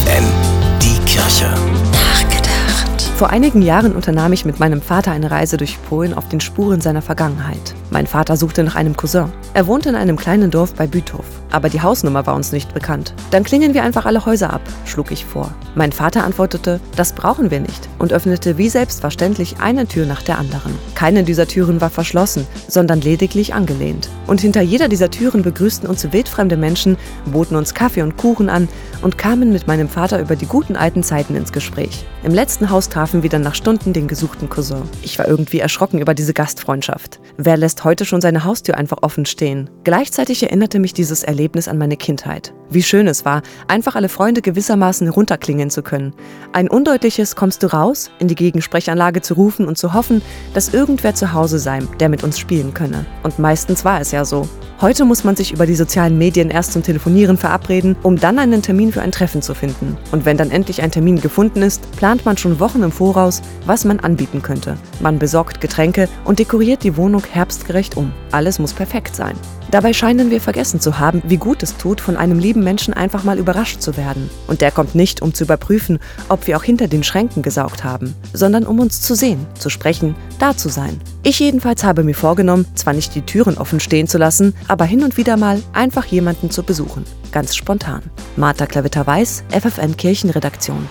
FFN, die Kirche. Nachgedacht. Vor einigen Jahren unternahm ich mit meinem Vater eine Reise durch Polen auf den Spuren seiner Vergangenheit. Mein Vater suchte nach einem Cousin. Er wohnte in einem kleinen Dorf bei Büthof, aber die Hausnummer war uns nicht bekannt. Dann klingeln wir einfach alle Häuser ab, schlug ich vor. Mein Vater antwortete, das brauchen wir nicht und öffnete wie selbstverständlich eine Tür nach der anderen. Keine dieser Türen war verschlossen, sondern lediglich angelehnt. Und hinter jeder dieser Türen begrüßten uns wildfremde Menschen, boten uns Kaffee und Kuchen an und kamen mit meinem Vater über die guten alten Zeiten ins Gespräch. Im letzten Haus trafen wir dann nach Stunden den gesuchten Cousin. Ich war irgendwie erschrocken über diese Gastfreundschaft. Wer lässt heute schon seine Haustür einfach offen stehen. Gleichzeitig erinnerte mich dieses Erlebnis an meine Kindheit. Wie schön es war, einfach alle Freunde gewissermaßen runterklingen zu können. Ein undeutliches Kommst du raus in die Gegensprechanlage zu rufen und zu hoffen, dass irgendwer zu Hause sei, der mit uns spielen könne. Und meistens war es ja so. Heute muss man sich über die sozialen Medien erst zum Telefonieren verabreden, um dann einen Termin für ein Treffen zu finden. Und wenn dann endlich ein Termin gefunden ist, plant man schon Wochen im Voraus, was man anbieten könnte. Man besorgt Getränke und dekoriert die Wohnung herbstgerecht um. Alles muss perfekt sein. Dabei scheinen wir vergessen zu haben, wie gut es tut, von einem lieben Menschen einfach mal überrascht zu werden. Und der kommt nicht, um zu überprüfen, ob wir auch hinter den Schränken gesaugt haben, sondern um uns zu sehen, zu sprechen, da zu sein. Ich jedenfalls habe mir vorgenommen, zwar nicht die Türen offen stehen zu lassen, aber hin und wieder mal einfach jemanden zu besuchen. Ganz spontan. Martha Klavitter-Weiß, FFN Kirchenredaktion.